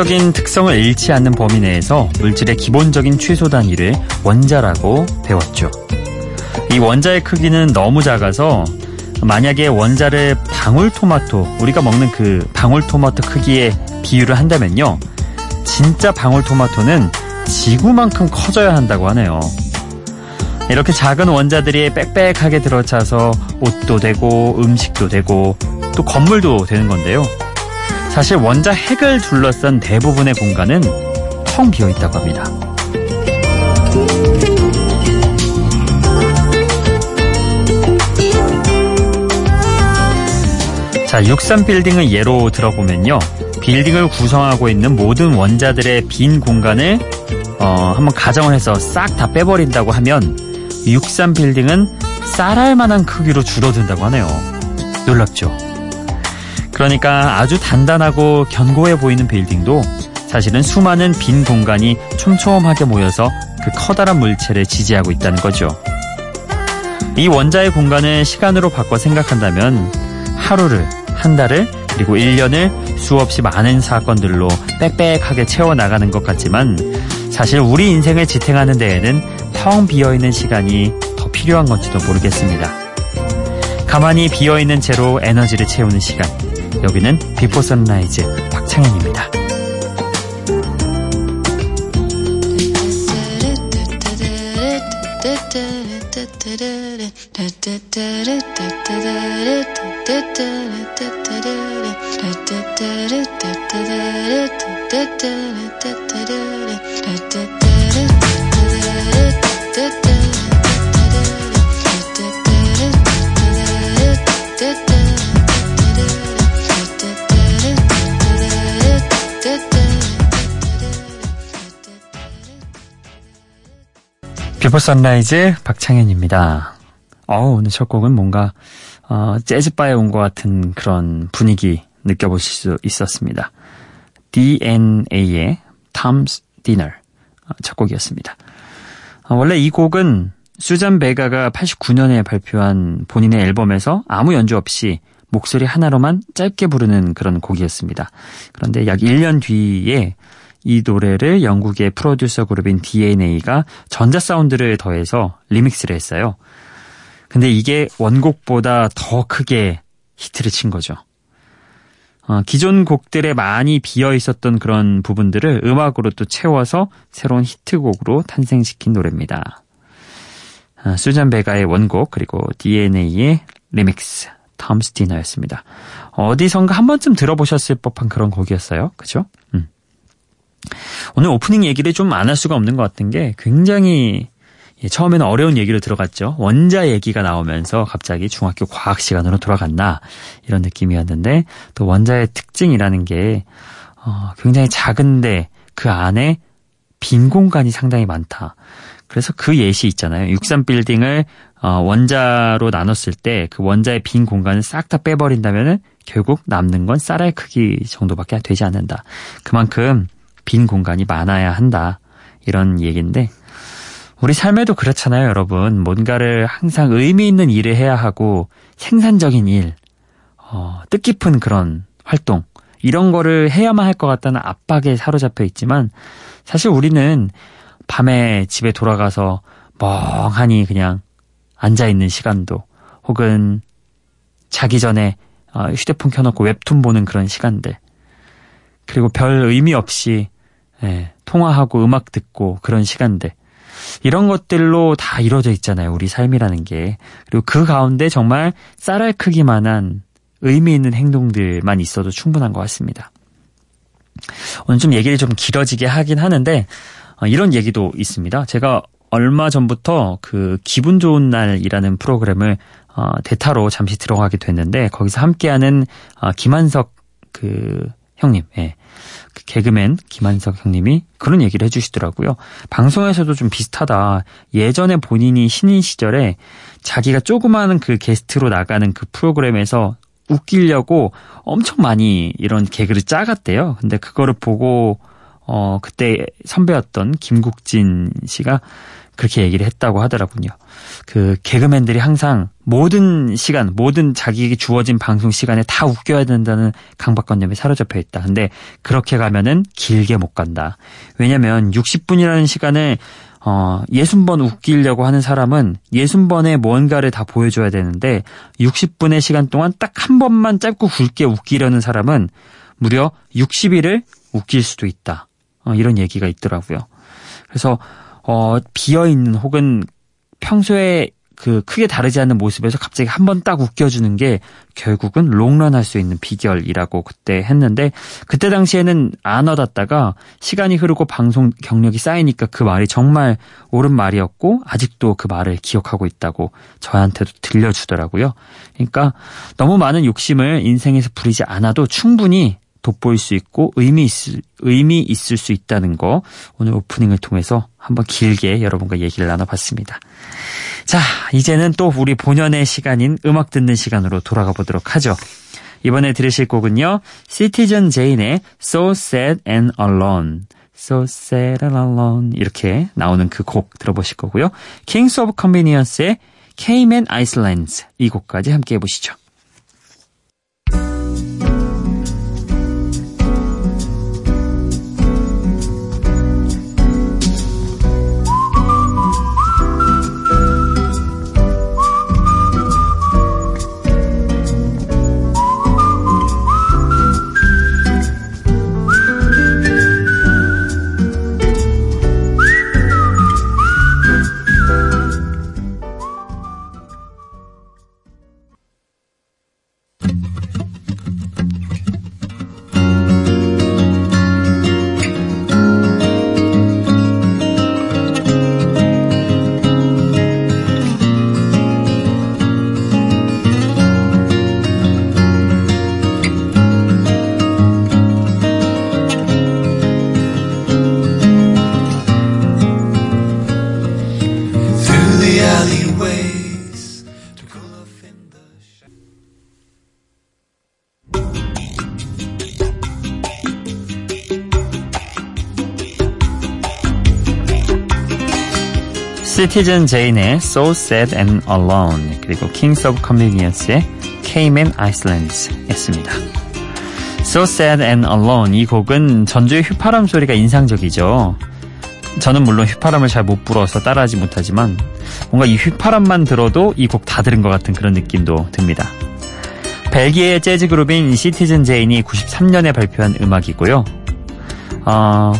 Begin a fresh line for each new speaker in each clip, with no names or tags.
화학적인 특성을 잃지 않는 범위 내에서 물질의 기본적인 최소 단위를 원자라고 배웠죠. 이 원자의 크기는 너무 작아서 만약에 원자를 방울토마토, 우리가 먹는 그 방울토마토 크기에 비유를 한다면요. 진짜 방울토마토는 지구만큼 커져야 한다고 하네요. 이렇게 작은 원자들이 빽빽하게 들어차서 옷도 되고 음식도 되고 또 건물도 되는 건데요. 사실 원자 핵을 둘러싼 대부분의 공간은 텅 비어 있다고 합니다. 자, 63빌딩을 예로 들어보면요. 빌딩을 구성하고 있는 모든 원자들의 빈 공간을 어, 한번 가정을 해서 싹 다 빼버린다고 하면 63빌딩은 쌀알 만한 크기로 줄어든다고 하네요. 놀랍죠? 그러니까 아주 단단하고 견고해 보이는 빌딩도 사실은 수많은 빈 공간이 촘촘하게 모여서 그 커다란 물체를 지지하고 있다는 거죠. 이 원자의 공간을 시간으로 바꿔 생각한다면 하루를 한 달을 그리고 1년을 수없이 많은 사건들로 빽빽하게 채워나가는 것 같지만 사실 우리 인생을 지탱하는 데에는 텅 비어있는 시간이 더 필요한 건지도 모르겠습니다. 가만히 비어있는 채로 에너지를 채우는 시간. 여기는 Before Sunrise 박창현입니다. Before Sunrise 박창현입니다. 어 오늘 첫 곡은 뭔가 어, 재즈바에 온 것 같은 그런 분위기 느껴보실 수 있었습니다. DNA의 Tom's Diner 어, 첫 곡이었습니다. 어, 원래 이 곡은 수잔 베가가 89년에 발표한 본인의 앨범에서 아무 연주 없이 목소리 하나로만 짧게 부르는 그런 곡이었습니다. 그런데 약 1년 뒤에 이 노래를 영국의 프로듀서 그룹인 DNA가 전자 사운드를 더해서 리믹스를 했어요. 근데 이게 원곡보다 더 크게 히트를 친 거죠. 어, 기존 곡들에 많이 비어 있었던 그런 부분들을 음악으로 또 채워서 새로운 히트곡으로 탄생시킨 노래입니다. 어, 수잔 베가의 원곡 그리고 DNA의 리믹스 Tom's Diner였습니다. 어디선가 한 번쯤 들어보셨을 법한 그런 곡이었어요. 그죠? 음. 오늘 오프닝 얘기를 좀 안 할 수가 없는 것 같은 게 굉장히 예, 처음에는 어려운 얘기로 들어갔죠. 원자 얘기가 나오면서 갑자기 중학교 과학 시간으로 돌아갔나 이런 느낌이었는데 또 원자의 특징이라는 게 어, 굉장히 작은데 그 안에 빈 공간이 상당히 많다. 그래서 그 예시 있잖아요. 63 빌딩을 어, 원자로 나눴을 때 그 원자의 빈 공간을 싹 다 빼버린다면은 결국 남는 건 쌀알 크기 정도밖에 되지 않는다. 그만큼 빈 공간이 많아야 한다. 이런 얘기인데 우리 삶에도 그렇잖아요, 여러분. 뭔가를 항상 의미 있는 일을 해야 하고 생산적인 일, 어, 뜻깊은 그런 활동 이런 거를 해야만 할 것 같다는 압박에 사로잡혀 있지만 사실 우리는 밤에 집에 돌아가서 멍하니 그냥 앉아 있는 시간도 혹은 자기 전에 어, 휴대폰 켜놓고 웹툰 보는 그런 시간들 그리고 별 의미 없이 예, 통화하고 음악 듣고 그런 시간들 이런 것들로 다 이루어져 있잖아요. 우리 삶이라는 게. 그리고 그 가운데 정말 쌀알 크기만한 의미 있는 행동들만 있어도 충분한 것 같습니다. 오늘 좀 얘기를 좀 길어지게 하긴 하는데 어, 이런 얘기도 있습니다. 제가 얼마 전부터 그 기분 좋은 날이라는 프로그램을 어, 대타로 잠시 들어가게 됐는데 거기서 함께하는 어, 김한석 그 형님, 예. 그 개그맨 김한석 형님이 그런 얘기를 해주시더라고요. 방송에서도 좀 비슷하다. 예전에 본인이 신인 시절에 자기가 조그마한 그 게스트로 나가는 그 프로그램에서 웃기려고 엄청 많이 이런 개그를 짜갔대요. 근데 그거를 보고 어 그때 선배였던 김국진 씨가 그렇게 얘기를 했다고 하더라군요. 그 개그맨들이 항상 모든 시간, 모든 자기에게 주어진 방송 시간에 다 웃겨야 된다는 강박관념이 사로잡혀 있다. 근데 그렇게 가면은 길게 못 간다. 왜냐면 60분이라는 시간을 어, 60번 웃기려고 하는 사람은 60번에 뭔가를 다 보여줘야 되는데 60분의 시간 동안 딱 한 번만 짧고 굵게 웃기려는 사람은 무려 60일을 웃길 수도 있다. 어, 이런 얘기가 있더라고요. 그래서 어, 비어 있는 혹은 평소에 그 크게 다르지 않는 모습에서 갑자기 한 번 딱 웃겨주는 게 결국은 롱런 할 수 있는 비결이라고 그때 했는데 그때 당시에는 안 와닿다가 시간이 흐르고 방송 경력이 쌓이니까 그 말이 정말 옳은 말이었고 아직도 그 말을 기억하고 있다고 저한테도 들려주더라고요. 그러니까 너무 많은 욕심을 인생에서 부리지 않아도 충분히 돋보일 수 있고 의미 있을, 의미 있을 수 있다는 거 오늘 오프닝을 통해서 한번 길게 여러분과 얘기를 나눠봤습니다. 자, 이제는 또 우리 본연의 시간인 음악 듣는 시간으로 돌아가 보도록 하죠. 이번에 들으실 곡은요. Citizen Jane의 So Sad and Alone. So Sad and Alone 이렇게 나오는 그 곡 들어보실 거고요. Kings of Convenience의 Cayman Islands 이 곡까지 함께 해보시죠. Citizen Jane의 So Sad and Alone 그리고 Kings of Convenience의 Cayman Islands였습니다. So Sad and Alone 이 곡은 전주의 휘파람 소리가 인상적이죠. 저는 물론 휘파람을 잘 못 불어서 따라하지 못하지만 뭔가 이 휘파람만 들어도 이 곡 다 들은 것 같은 그런 느낌도 듭니다. 벨기에의 재즈 그룹인 Citizen Jane이 93년에 발표한 음악이고요. 어,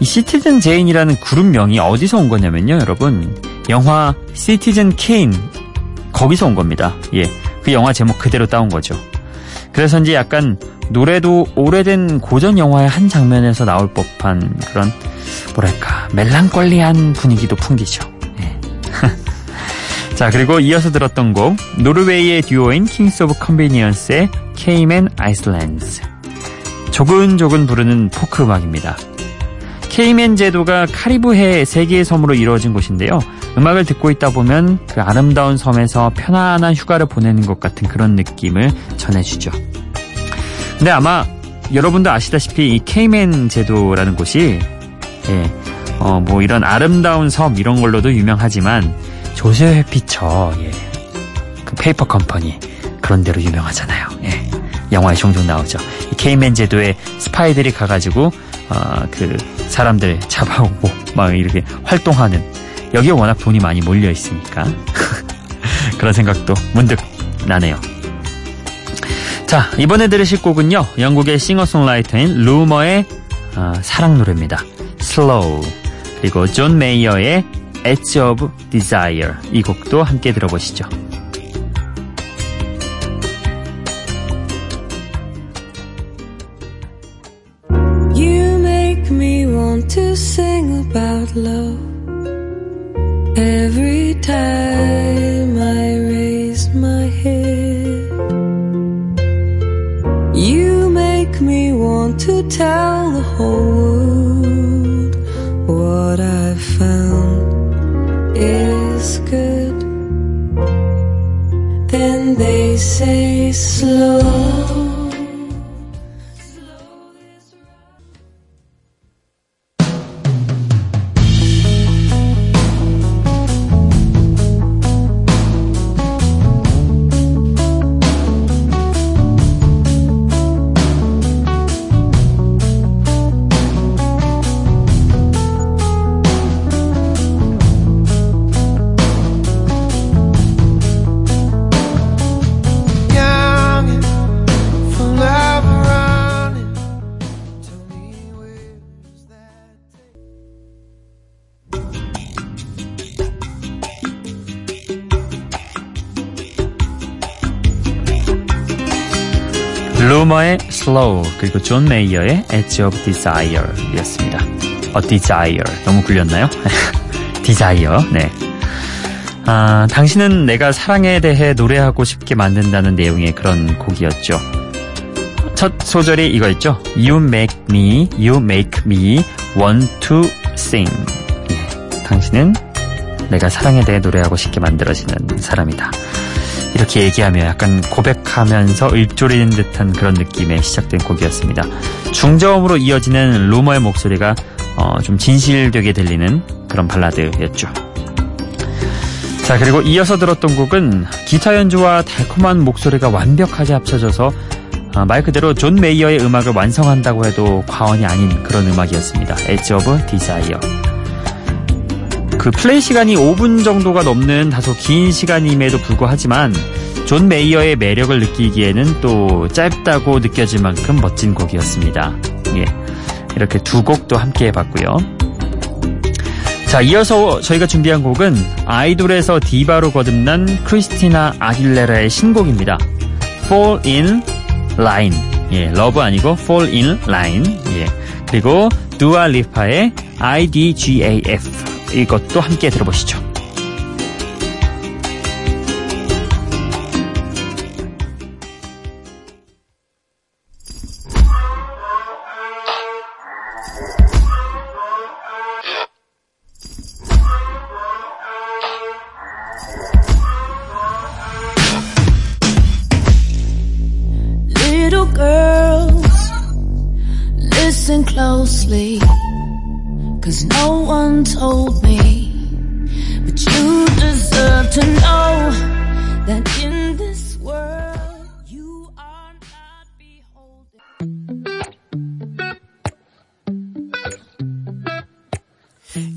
이 Citizen Jane이라는 그룹명이 어디서 온 거냐면요, 여러분. 영화 Citizen Kane 거기서 온 겁니다. 예. 그 영화 제목 그대로 따온 거죠. 그래서인지 약간 노래도 오래된 고전 영화의 한 장면에서 나올 법한 그런 뭐랄까 멜랑꼴리한 분위기도 풍기죠. 예. 자 그리고 이어서 들었던 곡 노르웨이의 듀오인 Kings of Convenience의 케이맨 아이슬랜드 조근조근 부르는 포크 음악입니다. 케이맨 제도가 카리브해 세 개의 섬으로 이루어진 곳인데요. 음악을 듣고 있다 보면 그 아름다운 섬에서 편안한 휴가를 보내는 것 같은 그런 느낌을 전해주죠. 근데 아마 여러분도 아시다시피 이 케이맨 제도라는 곳이 예, 어, 뭐 이런 아름다운 섬 이런 걸로도 유명하지만 조세 회피처 예, 그 페이퍼 컴퍼니 그런 데로 유명하잖아요. 예, 영화에 종종 나오죠. 이 케이맨 제도에 스파이들이 가가지고 어, 그 사람들 잡아오고 막 이렇게 활동하는 여기에 워낙 돈이 많이 몰려 있으니까 그런 생각도 문득 나네요. 자 이번에 들으실 곡은요 영국의 싱어송라이터인 루머의 어, 사랑 노래입니다. Slow 그리고 존 메이어의 Edge of Desire 이 곡도 함께 들어보시죠. About love every time I raise my head. You make me want to tell the whole world what I've found is good. Then they say slow. 루머의 Slow 그리고 존 메이어의 Edge of Desire 였습니다. 어, Desire 너무 굴렸나요? Desire 네. 아, 당신은 내가 사랑에 대해 노래하고 싶게 만든다는 내용의 그런 곡이었죠. 첫 소절이 이거였죠. You make me, you make me want to sing. 예, 당신은 내가 사랑에 대해 노래하고 싶게 만들어지는 사람이다. 이렇게 얘기하며 약간 고백하면서 읊조리는 듯한 그런 느낌의 시작된 곡이었습니다. 중저음으로 이어지는 루머의 목소리가 어, 좀 진실되게 들리는 그런 발라드였죠. 자 그리고 이어서 들었던 곡은 기타 연주와 달콤한 목소리가 완벽하게 합쳐져서 아, 말 그대로 존 메이어의 음악을 완성한다고 해도 과언이 아닌 그런 음악이었습니다. Edge of Desire. 그 플레이 시간이 5분 정도가 넘는 다소 긴 시간임에도 불구하지만 존 메이어의 매력을 느끼기에는 또 짧다고 느껴질 만큼 멋진 곡이었습니다. 예. 이렇게 두 곡도 함께 해봤고요. 자, 이어서 저희가 준비한 곡은 아이돌에서 디바로 거듭난 크리스티나 아길레라의 신곡입니다. Fall in Line. 예, love 아니고 Fall in Line. 예. 그리고 두아 리파의 IDGAF. 이것도 함께 들어보시죠.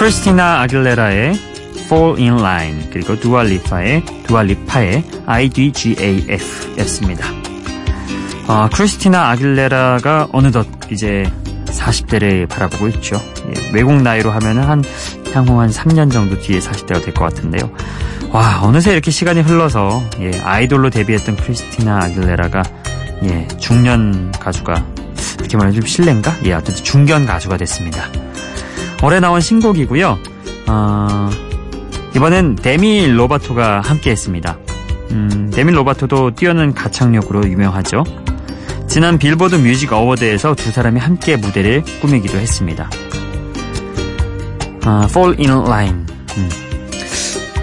크리스티나 아길레라의 Fall in Line 그리고 두알리파의 두알리파의 IDGAF였습니다. 아, 크리스티나 아길레라가 어느덧 이제 40대를 바라보고 있죠. 예, 외국 나이로 하면은 한 향후 한 3년 정도 뒤에 40대가 될 것 같은데요. 와 어느새 이렇게 시간이 흘러서 예, 아이돌로 데뷔했던 크리스티나 아길레라가 예, 중년 가수가 이렇게 말하면 좀 실례인가? 예, 어쨌든 중견 가수가 됐습니다. 올해 나온 신곡이고요. 어, 이번엔 데미 로바토가 함께했습니다. 음, 데미 로바토도 뛰어난 가창력으로 유명하죠. 지난 Billboard Music Award에서 두 사람이 함께 무대를 꾸미기도 했습니다. 아, Fall in Line. 음.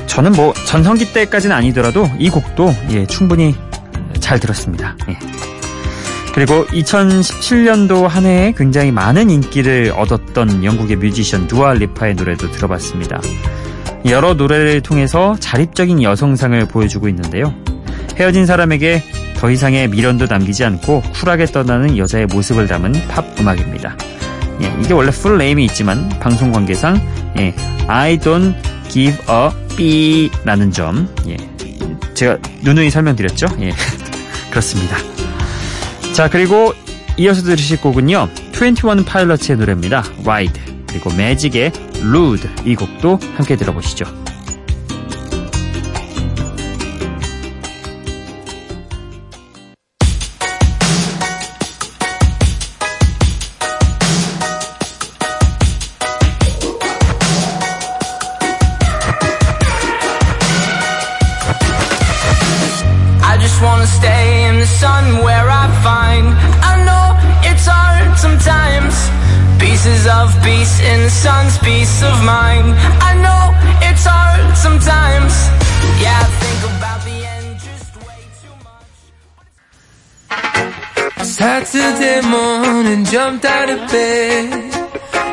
저는 뭐 전성기 때까지는 아니더라도 이 곡도 예, 충분히 잘 들었습니다. 예. 그리고 2017년도 한 해에 굉장히 많은 인기를 얻었던 영국의 뮤지션 두아 리파의 노래도 들어봤습니다. 여러 노래를 통해서 자립적인 여성상을 보여주고 있는데요. 헤어진 사람에게 더 이상의 미련도 남기지 않고 쿨하게 떠나는 여자의 모습을 담은 팝 음악입니다. 예, 이게 원래 full name이 있지만 방송 관계상 예, I don't give a B라는 점 예, 제가 누누이 설명드렸죠. 예, 그렇습니다. 자 그리고 이어서 들으실 곡은요. 21 파일럿의 노래입니다. Ride 그리고 매직의 루드 이 곡도 함께 들어보시죠. my bed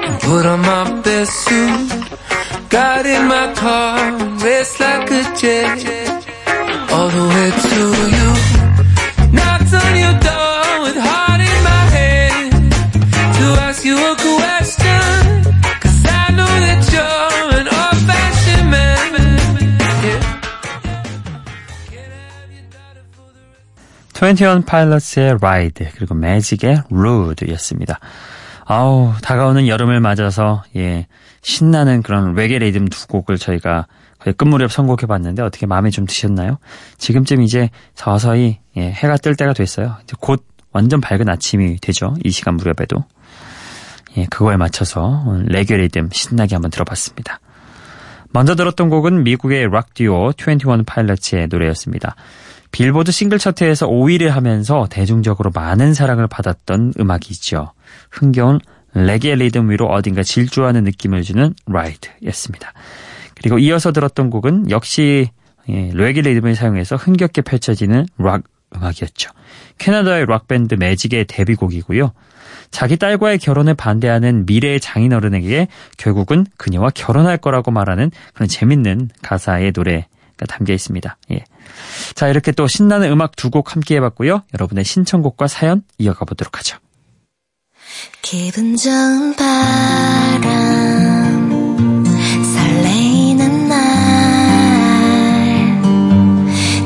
and put on my best suit. Got in my car and raced like a jet all the way to you. Knocked on your door with heart in my head to ask you a question. Cause I know that you're an old fashioned man. Yeah. 21 Pilots의 Ride 그리고 Magic의 Road였습니다. 아우 다가오는 여름을 맞아서 예 신나는 그런 레게 리듬 두 곡을 저희가 거의 끝무렵 선곡해봤는데 어떻게 마음에 좀 드셨나요? 지금쯤 이제 서서히 예, 해가 뜰 때가 됐어요. 이제 곧 완전 밝은 아침이 되죠. 이 시간 무렵에도 예, 그거에 맞춰서 레게 리듬 신나게 한번 들어봤습니다. 먼저 들었던 곡은 미국의 락 듀오 21 파일럿의 노래였습니다. 빌보드 싱글 차트에서 5위를 하면서 대중적으로 많은 사랑을 받았던 음악이죠. 흥겨운 레게 리듬 위로 어딘가 질주하는 느낌을 주는 Ride였습니다. 그리고 이어서 들었던 곡은 역시 예, 레게 리듬을 사용해서 흥겹게 펼쳐지는 락 음악이었죠. 캐나다의 락밴드 매직의 데뷔곡이고요. 자기 딸과의 결혼을 반대하는 미래의 장인어른에게 결국은 그녀와 결혼할 거라고 말하는 그런 재밌는 가사의 노래 담겨 있습니다. 예. 자, 이렇게 또 신나는 음악 두 곡 함께 해봤고요. 여러분의 신청곡과 사연 이어가 보도록 하죠. 기분 좋은 바람 설레이는 날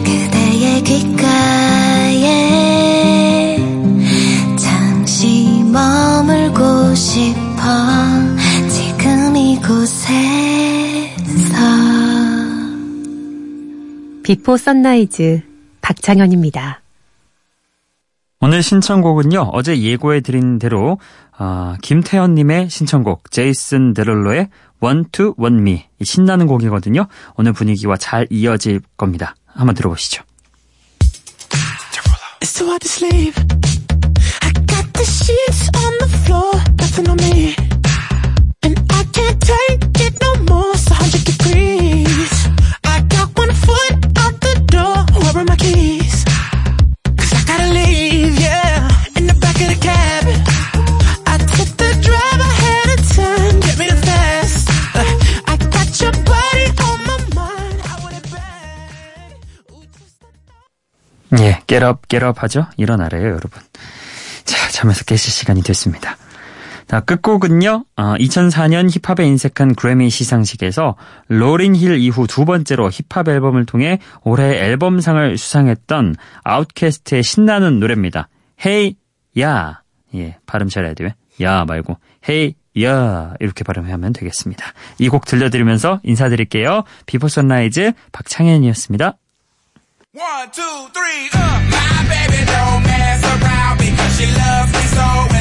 그대의 귓가에 잠시 머물고 싶어 지금 이곳에
비포 선라이즈 박창현입니다.
오늘 신청곡은요. 어제 예고해 드린 대로 어, 김태현 님의 신청곡 제이슨 데룰로의 Want To Want Me 신나는 곡이거든요. 오늘 분위기와 잘 이어질 겁니다. 한번 들어보시죠. 예, get up, get up 하죠? 일어나래요, 여러분. 자, 잠에서 깨실 시간이 됐습니다. 자, 끝곡은요, 어, 2004년 힙합에 인색한 그래미 시상식에서 로린 힐 이후 두 번째로 힙합 앨범을 통해 올해 앨범상을 수상했던 아웃캐스트의 신나는 노래입니다. Hey, Ya. 예, 발음 잘해야 돼요. 야 말고, Hey, Ya. 이렇게 발음하면 되겠습니다. 이 곡 들려드리면서 인사드릴게요. 비포 선라이즈 박창현이었습니다. One, two, three, uh. My baby don't mess around because she loves me so